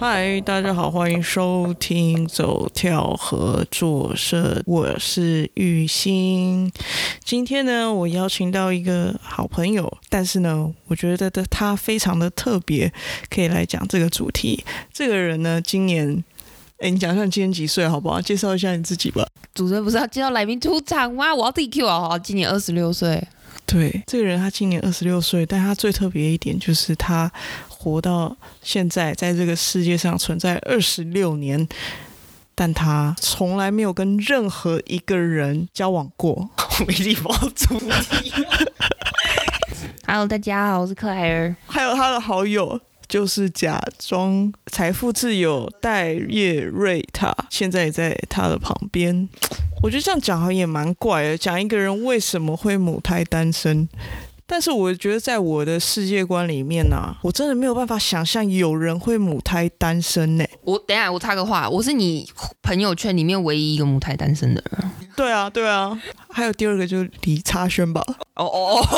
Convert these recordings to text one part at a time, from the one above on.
嗨，大家好，欢迎收听走跳合作社，我是玉兴。今天呢，我邀请到一个好朋友，但是呢，我觉得的他非常的特别，可以来讲这个主题。这个人呢，今年，哎，你讲一下你今年几岁好不好？介绍一下你自己吧。主持人不是要介绍来宾出场吗？我要自己 Q 啊！今年二十六岁。对，这个人他今年二十六岁，但他最特别一点就是他。活到现在，在这个世界上存在二十六年，但他从来没有跟任何一个人交往过。没礼貌主题。Hello，大家好，我是克莱尔。还有他的好友，就是假装财富自由戴叶瑞塔，现在也在他的旁边。我觉得这样讲好像也蛮怪的，讲一个人为什么会母胎单身。但是我觉得，在我的世界观里面呢、啊，我真的没有办法想象有人会母胎单身呢。我等一下，我插个话，我是你朋友圈里面唯一一个母胎单身的人。对啊，对啊，还有第二个就是李差轩吧。哦哦哦，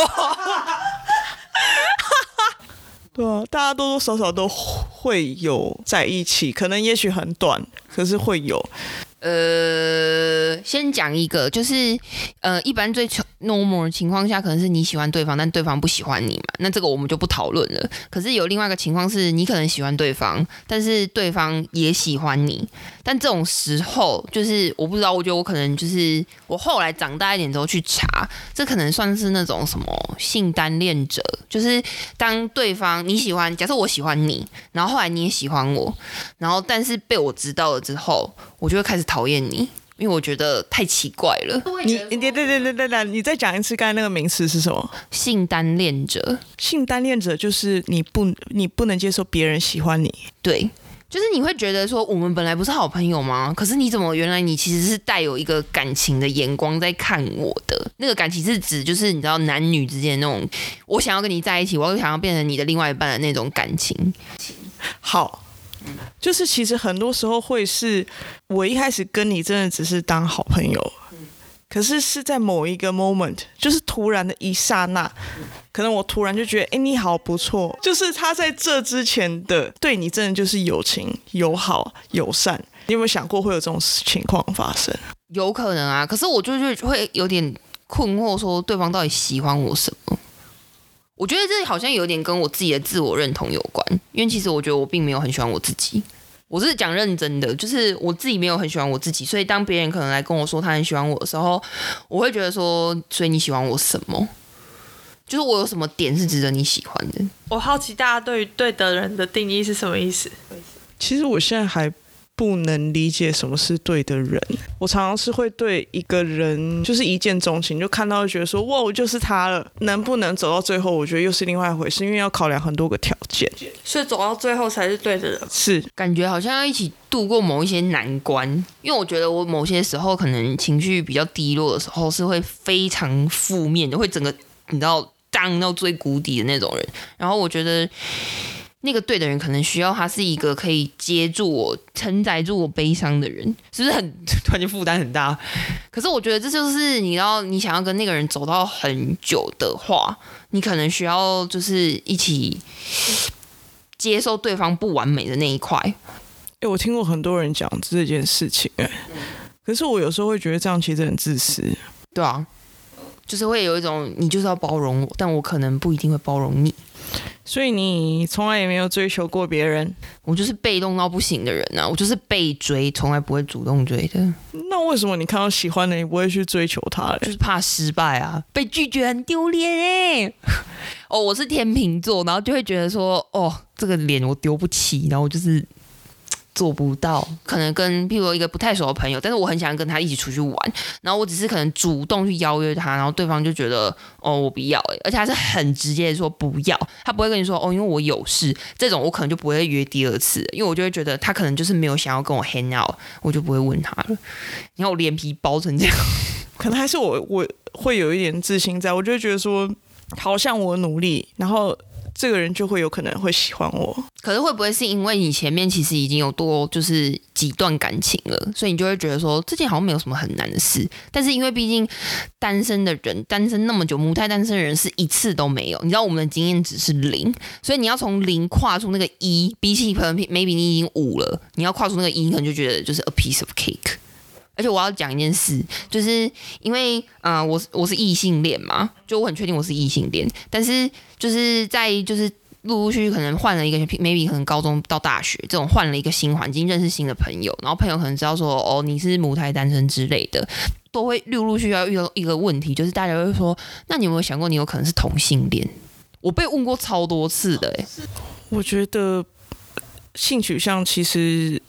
对啊，大家多多少少都会有在一起，可能也许很短，可是会有。呃，先讲一个，就是呃，一般最 normal 的情况下，可能是你喜欢对方，但对方不喜欢你嘛，那这个我们就不讨论了。可是有另外一个情况是，你可能喜欢对方，但是对方也喜欢你，但这种时候，就是我不知道，我觉得我可能就是我后来长大一点之后去查，这可能算是那种什么性单恋者，就是当对方你喜欢，假设我喜欢你，然后后来你也喜欢我，然后但是被我知道了之后，我就会开始。讨厌你，因为我觉得太奇怪了。你你对对对对对，你再讲一次刚才那个名词是什么？性单恋者。性单恋者就是你不你不能接受别人喜欢你。对，就是你会觉得说我们本来不是好朋友吗？可是你怎么原来你其实是带有一个感情的眼光在看我的？那个感情是指就是你知道男女之间那种，我想要跟你在一起，我又想要变成你的另外一半的那种感情。好。就是其实很多时候会是，我一开始跟你真的只是当好朋友，可是是在某一个 moment，就是突然的一刹那，可能我突然就觉得，哎，你好不错。就是他在这之前的对你真的就是友情、友好、友善。你有没有想过会有这种情况发生？有可能啊，可是我就是会有点困惑，说对方到底喜欢我什么？我觉得这好像有点跟我自己的自我认同有关，因为其实我觉得我并没有很喜欢我自己，我是讲认真的，就是我自己没有很喜欢我自己，所以当别人可能来跟我说他很喜欢我的时候，我会觉得说，所以你喜欢我什么？就是我有什么点是值得你喜欢的？我好奇大家对于对的人的定义是什么意思？其实我现在还。不能理解什么是对的人，我常常是会对一个人就是一见钟情，就看到就觉得说哇，我就是他了。能不能走到最后，我觉得又是另外一回事，因为要考量很多个条件，所以走到最后才是对的人。是感觉好像要一起度过某一些难关，因为我觉得我某些时候可能情绪比较低落的时候是会非常负面的，会整个你知道荡到最谷底的那种人。然后我觉得。那个对的人可能需要他是一个可以接住我、承载住我悲伤的人，是不是很 突然间负担很大？可是我觉得这就是你要你想要跟那个人走到很久的话，你可能需要就是一起接受对方不完美的那一块。哎、欸，我听过很多人讲这件事情，哎，可是我有时候会觉得这样其实很自私。对啊，就是会有一种你就是要包容我，但我可能不一定会包容你。所以你从来也没有追求过别人，我就是被动到不行的人啊！我就是被追，从来不会主动追的。那为什么你看到喜欢的你不会去追求他嘞？就是怕失败啊，被拒绝很丢脸哎。哦，我是天秤座，然后就会觉得说，哦，这个脸我丢不起，然后就是。做不到，可能跟譬如一个不太熟的朋友，但是我很想跟他一起出去玩，然后我只是可能主动去邀约他，然后对方就觉得哦，我不要哎，而且他是很直接的说不要，他不会跟你说哦，因为我有事，这种我可能就不会约第二次，因为我就会觉得他可能就是没有想要跟我 hang out，我就不会问他了。你看我脸皮薄成这样，可能还是我我会有一点自信在，我就会觉得说，好像我努力，然后。这个人就会有可能会喜欢我。可是会不会是因为你前面其实已经有多就是几段感情了，所以你就会觉得说这件好像没有什么很难的事？但是因为毕竟单身的人单身那么久，母胎单身的人是一次都没有。你知道我们的经验值是零，所以你要从零跨出那个一，比起可能 maybe 你已经五了，你要跨出那个一，可能就觉得就是 a piece of cake。而且我要讲一件事，就是因为呃，我我是异性恋嘛，就我很确定我是异性恋，但是就是在就是陆陆续续可能换了一个 maybe 可能高中到大学这种换了一个新环境，认识新的朋友，然后朋友可能知道说哦，你是母胎单身之类的，都会陆陆续续要遇到一个问题，就是大家会说，那你有没有想过你有可能是同性恋？我被问过超多次的哎，我觉得性取向其实。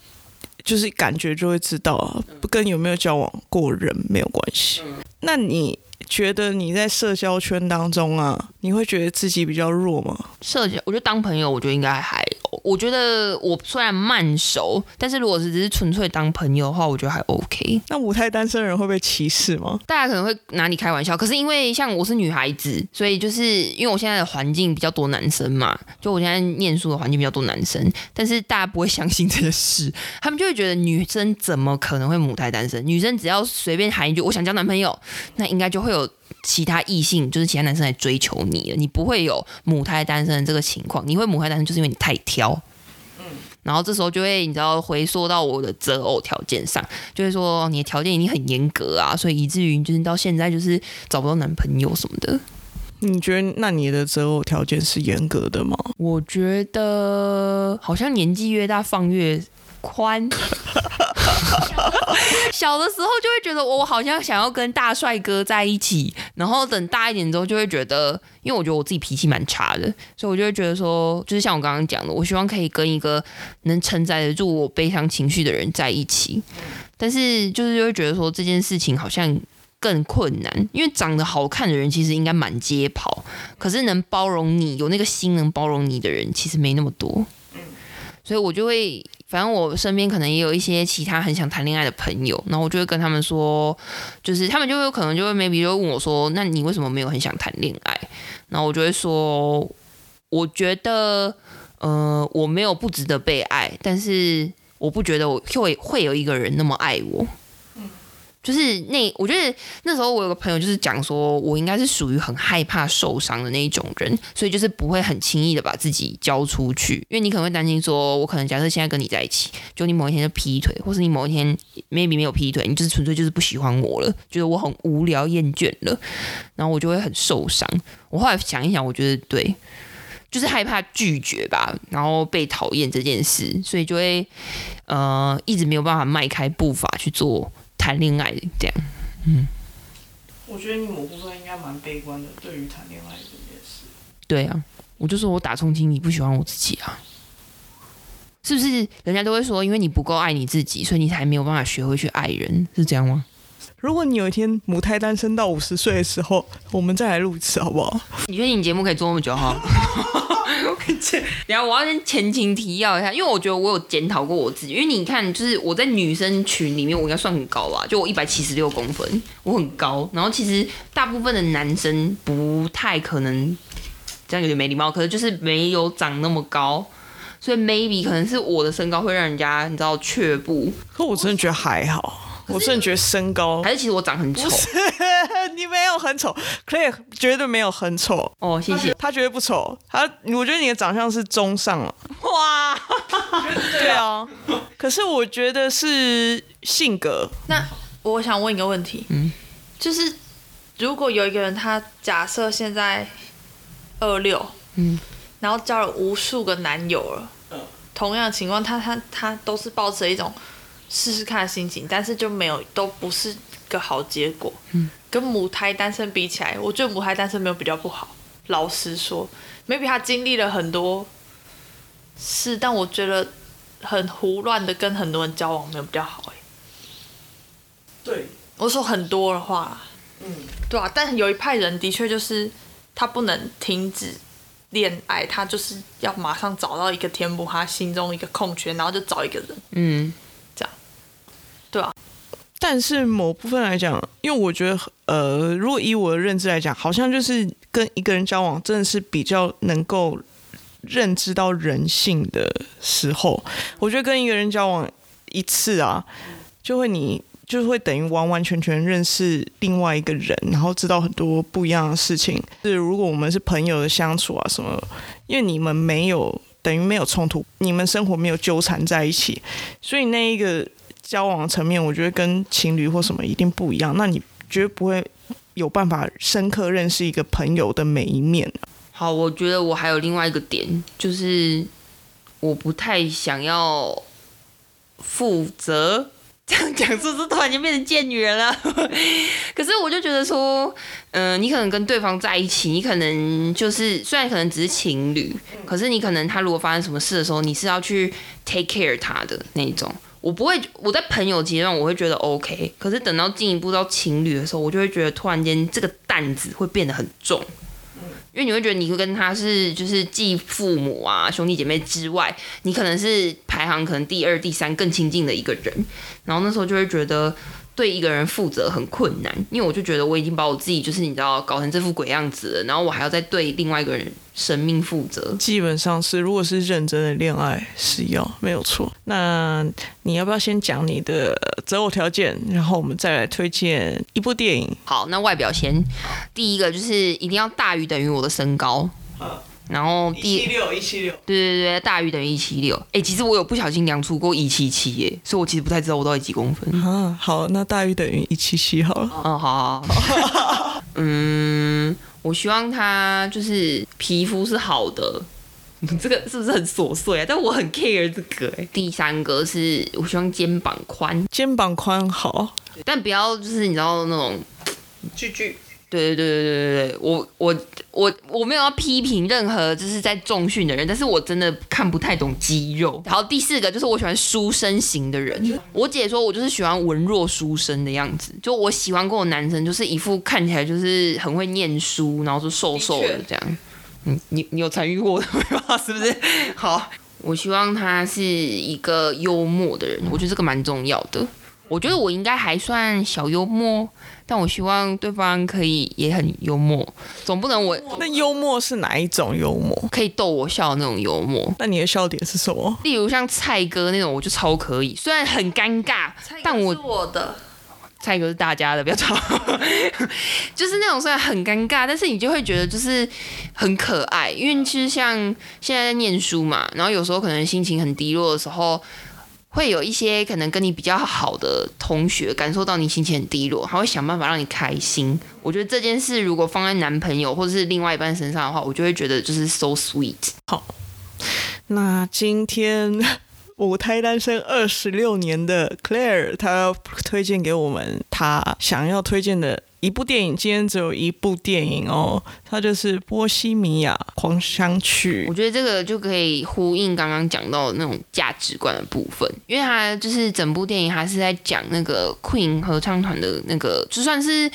就是感觉就会知道啊，不跟有没有交往过人没有关系。那你觉得你在社交圈当中啊，你会觉得自己比较弱吗？社交，我觉得当朋友，我觉得应该还。我觉得我虽然慢熟，但是如果是只是纯粹当朋友的话，我觉得还 OK。那母胎单身人会被歧视吗？大家可能会拿你开玩笑，可是因为像我是女孩子，所以就是因为我现在的环境比较多男生嘛，就我现在念书的环境比较多男生，但是大家不会相信这个事，他们就会觉得女生怎么可能会母胎单身？女生只要随便喊一句“我想交男朋友”，那应该就会有。其他异性就是其他男生来追求你了，你不会有母胎单身的这个情况。你会母胎单身，就是因为你太挑。嗯，然后这时候就会你知道回缩到我的择偶条件上，就会说你的条件一定很严格啊，所以以至于就是到现在就是找不到男朋友什么的。你觉得那你的择偶条件是严格的吗？我觉得好像年纪越大放越宽。小的时候就会觉得我好像想要跟大帅哥在一起，然后等大一点之后就会觉得，因为我觉得我自己脾气蛮差的，所以我就会觉得说，就是像我刚刚讲的，我希望可以跟一个能承载得住我悲伤情绪的人在一起。但是就是就会觉得说这件事情好像更困难，因为长得好看的人其实应该满街跑，可是能包容你，有那个心能包容你的人其实没那么多。所以我就会。反正我身边可能也有一些其他很想谈恋爱的朋友，然后我就会跟他们说，就是他们就有可能就会 maybe 就问我说，那你为什么没有很想谈恋爱？然后我就会说，我觉得，呃，我没有不值得被爱，但是我不觉得我会会有一个人那么爱我。就是那，我觉得那时候我有个朋友就是讲说，我应该是属于很害怕受伤的那一种人，所以就是不会很轻易的把自己交出去，因为你可能会担心说，我可能假设现在跟你在一起，就你某一天就劈腿，或是你某一天 maybe 没有劈腿，你就是纯粹就是不喜欢我了，觉得我很无聊厌倦了，然后我就会很受伤。我后来想一想，我觉得对，就是害怕拒绝吧，然后被讨厌这件事，所以就会呃一直没有办法迈开步伐去做。谈恋爱这样，嗯，我觉得你某部分应该蛮悲观的，对于谈恋爱这件事。对啊，我就说我打从心里不喜欢我自己啊，是不是？人家都会说，因为你不够爱你自己，所以你才没有办法学会去爱人，是这样吗？如果你有一天母胎单身到五十岁的时候，我们再来录一次好不好？你觉得你节目可以做那么久哈？然后我要先前情提要一下，因为我觉得我有检讨过我自己，因为你看，就是我在女生群里面，我应该算很高吧？就我一百七十六公分，我很高。然后其实大部分的男生不太可能，这样有点没礼貌，可是就是没有长那么高，所以 maybe 可能是我的身高会让人家你知道却步。可我真的觉得还好。我真的觉得身高还是其实我长很丑，你没有很丑，Claire 绝对没有很丑。哦，谢谢，他绝对不丑，他我觉得你的长相是中上了，哇，对啊，可是我觉得是性格。那我想问一个问题，嗯，就是如果有一个人他假设现在二六，嗯，然后交了无数个男友了，嗯，同样的情况，他他他都是抱着一种。试试看的心情，但是就没有，都不是个好结果。嗯，跟母胎单身比起来，我觉得母胎单身没有比较不好。老实说，maybe 他经历了很多事，但我觉得很胡乱的跟很多人交往没有比较好。哎，对，我说很多的话，嗯，对啊，但有一派人的确就是他不能停止恋爱，他就是要马上找到一个填补他心中一个空缺，然后就找一个人，嗯。这样对啊，但是某部分来讲，因为我觉得，呃，如果以我的认知来讲，好像就是跟一个人交往，真的是比较能够认知到人性的时候。我觉得跟一个人交往一次啊，就会你就会等于完完全全认识另外一个人，然后知道很多不一样的事情。是如果我们是朋友的相处啊什么，因为你们没有等于没有冲突，你们生活没有纠缠在一起，所以那一个交往层面，我觉得跟情侣或什么一定不一样。那你绝对不会。有办法深刻认识一个朋友的每一面。好，我觉得我还有另外一个点，就是我不太想要负责。这样讲是不是突然间变成贱女人了？可是我就觉得说，嗯、你可能跟对方在一起，你可能就是虽然可能只是情侣，可是你可能他如果发生什么事的时候，你是要去 take care 他的那种。我不会，我在朋友阶段我会觉得 OK，可是等到进一步到情侣的时候，我就会觉得突然间这个担子会变得很重，因为你会觉得你会跟他是就是继父母啊兄弟姐妹之外，你可能是排行可能第二、第三更亲近的一个人，然后那时候就会觉得。对一个人负责很困难，因为我就觉得我已经把我自己就是你知道搞成这副鬼样子了，然后我还要再对另外一个人生命负责。基本上是，如果是认真的恋爱是要没有错。那你要不要先讲你的择偶条件，然后我们再来推荐一部电影？好，那外表先，第一个就是一定要大于等于我的身高。然后第一七六一七六，对对对，大于等于一七六。哎，其实我有不小心量出过一七七耶，所以我其实不太知道我到底几公分。啊，好，那大于等于一七七好了。嗯，好好好。嗯，我希望他就是皮肤是好的。这个是不是很琐碎啊？但我很 care 这个。哎，第三个是我希望肩膀宽，肩膀宽好，但不要就是你知道那种巨巨。对对对对对对，我我我我没有要批评任何就是在重训的人，但是我真的看不太懂肌肉。然后第四个就是我喜欢书生型的人，我姐说我就是喜欢文弱书生的样子，就我喜欢过的男生就是一副看起来就是很会念书，然后就瘦瘦的这样。嗯，你你有参与过的吗？是不是？好，我希望他是一个幽默的人，我觉得这个蛮重要的。我觉得我应该还算小幽默。但我希望对方可以也很幽默，总不能我那幽默是哪一种幽默？可以逗我笑的那种幽默。那你的笑点是什么？例如像蔡哥那种，我就超可以。虽然很尴尬，但我我的蔡哥是大家的，不要吵。就是那种虽然很尴尬，但是你就会觉得就是很可爱。因为其实像现在在念书嘛，然后有时候可能心情很低落的时候。会有一些可能跟你比较好的同学感受到你心情很低落，他会想办法让你开心。我觉得这件事如果放在男朋友或者是另外一半身上的话，我就会觉得就是 so sweet。好，那今天母胎单身二十六年的 Claire，她推荐给我们她想要推荐的。一部电影，今天只有一部电影哦，它就是《波西米亚狂想曲》。我觉得这个就可以呼应刚刚讲到的那种价值观的部分，因为它就是整部电影，它是在讲那个 Queen 合唱团的那个，就算是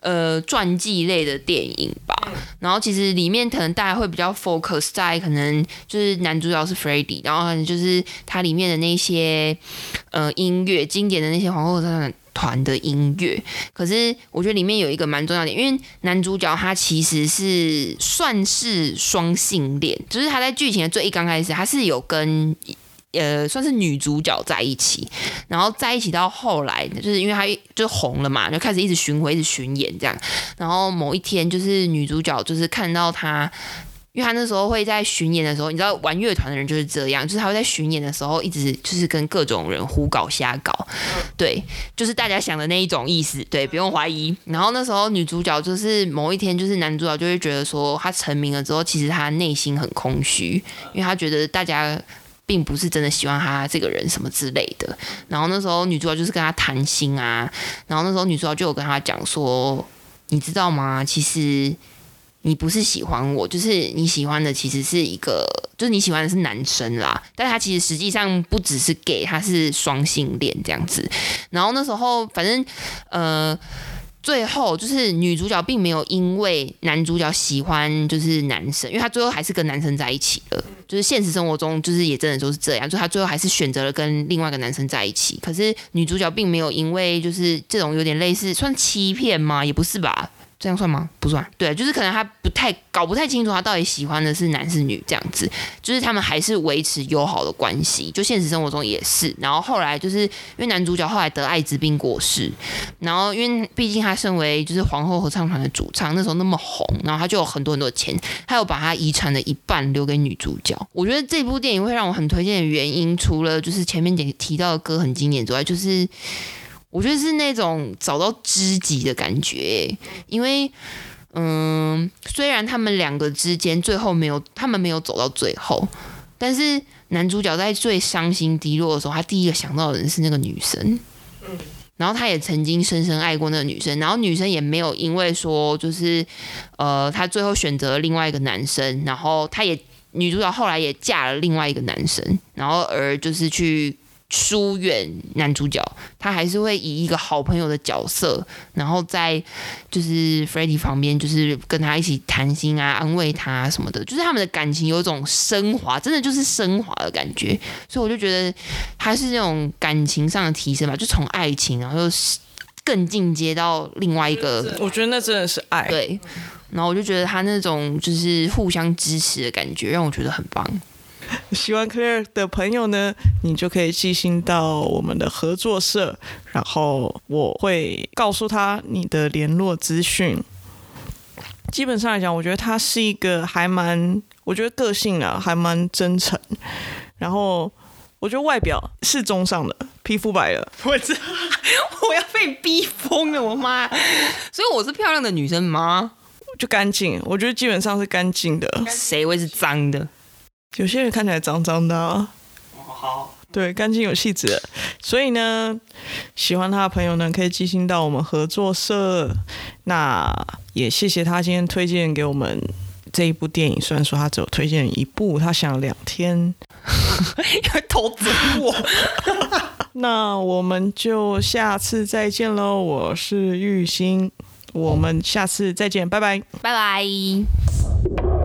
呃传记类的电影吧。然后其实里面可能大家会比较 focus 在可能就是男主角是 Freddie，然后可能就是它里面的那些呃音乐经典的那些皇后合唱团。团的音乐，可是我觉得里面有一个蛮重要的，因为男主角他其实是算是双性恋，就是他在剧情的最一刚开始，他是有跟呃算是女主角在一起，然后在一起到后来，就是因为他就红了嘛，就开始一直巡回、一直巡演这样，然后某一天就是女主角就是看到他。因为他那时候会在巡演的时候，你知道玩乐团的人就是这样，就是他会在巡演的时候一直就是跟各种人胡搞瞎搞，对，就是大家想的那一种意思，对，不用怀疑。然后那时候女主角就是某一天，就是男主角就会觉得说，他成名了之后，其实他内心很空虚，因为他觉得大家并不是真的喜欢他这个人什么之类的。然后那时候女主角就是跟他谈心啊，然后那时候女主角就有跟他讲说，你知道吗？其实。你不是喜欢我，就是你喜欢的其实是一个，就是你喜欢的是男生啦。但他其实实际上不只是 gay，他是双性恋这样子。然后那时候，反正呃，最后就是女主角并没有因为男主角喜欢就是男生，因为他最后还是跟男生在一起了。就是现实生活中，就是也真的都是这样，就他最后还是选择了跟另外一个男生在一起。可是女主角并没有因为就是这种有点类似算欺骗吗？也不是吧。这样算吗？不算。对，就是可能他不太搞不太清楚他到底喜欢的是男是女这样子，就是他们还是维持友好的关系，就现实生活中也是。然后后来就是因为男主角后来得艾滋病过世，然后因为毕竟他身为就是皇后合唱团的主唱，那时候那么红，然后他就有很多很多钱，他有把他遗产的一半留给女主角。我觉得这部电影会让我很推荐的原因，除了就是前面点提到的歌很经典之外，就是。我觉得是那种找到知己的感觉，因为，嗯，虽然他们两个之间最后没有，他们没有走到最后，但是男主角在最伤心低落的时候，他第一个想到的人是那个女生，然后他也曾经深深爱过那个女生，然后女生也没有因为说就是，呃，他最后选择了另外一个男生，然后他也女主角后来也嫁了另外一个男生，然后而就是去。疏远男主角，他还是会以一个好朋友的角色，然后在就是 Freddie 旁边，就是跟他一起谈心啊，安慰他啊什么的，就是他们的感情有一种升华，真的就是升华的感觉。所以我就觉得他是那种感情上的提升吧，就从爱情，然后又更进阶到另外一个。我觉得那真的是爱。对，然后我就觉得他那种就是互相支持的感觉，让我觉得很棒。喜欢 Claire 的朋友呢，你就可以寄信到我们的合作社，然后我会告诉他你的联络资讯。基本上来讲，我觉得他是一个还蛮，我觉得个性啊还蛮真诚，然后我觉得外表是中上的，皮肤白了，我知道，我要被逼疯了，我妈！所以我是漂亮的女生吗？就干净，我觉得基本上是干净的，谁会是脏的？有些人看起来脏脏的，啊，好，对，干净有气质。所以呢，喜欢他的朋友呢，可以寄信到我们合作社。那也谢谢他今天推荐给我们这一部电影，虽然说他只有推荐一部，他想了两天，要投资我。那我们就下次再见喽，我是玉兴，我们下次再见，拜拜，拜拜。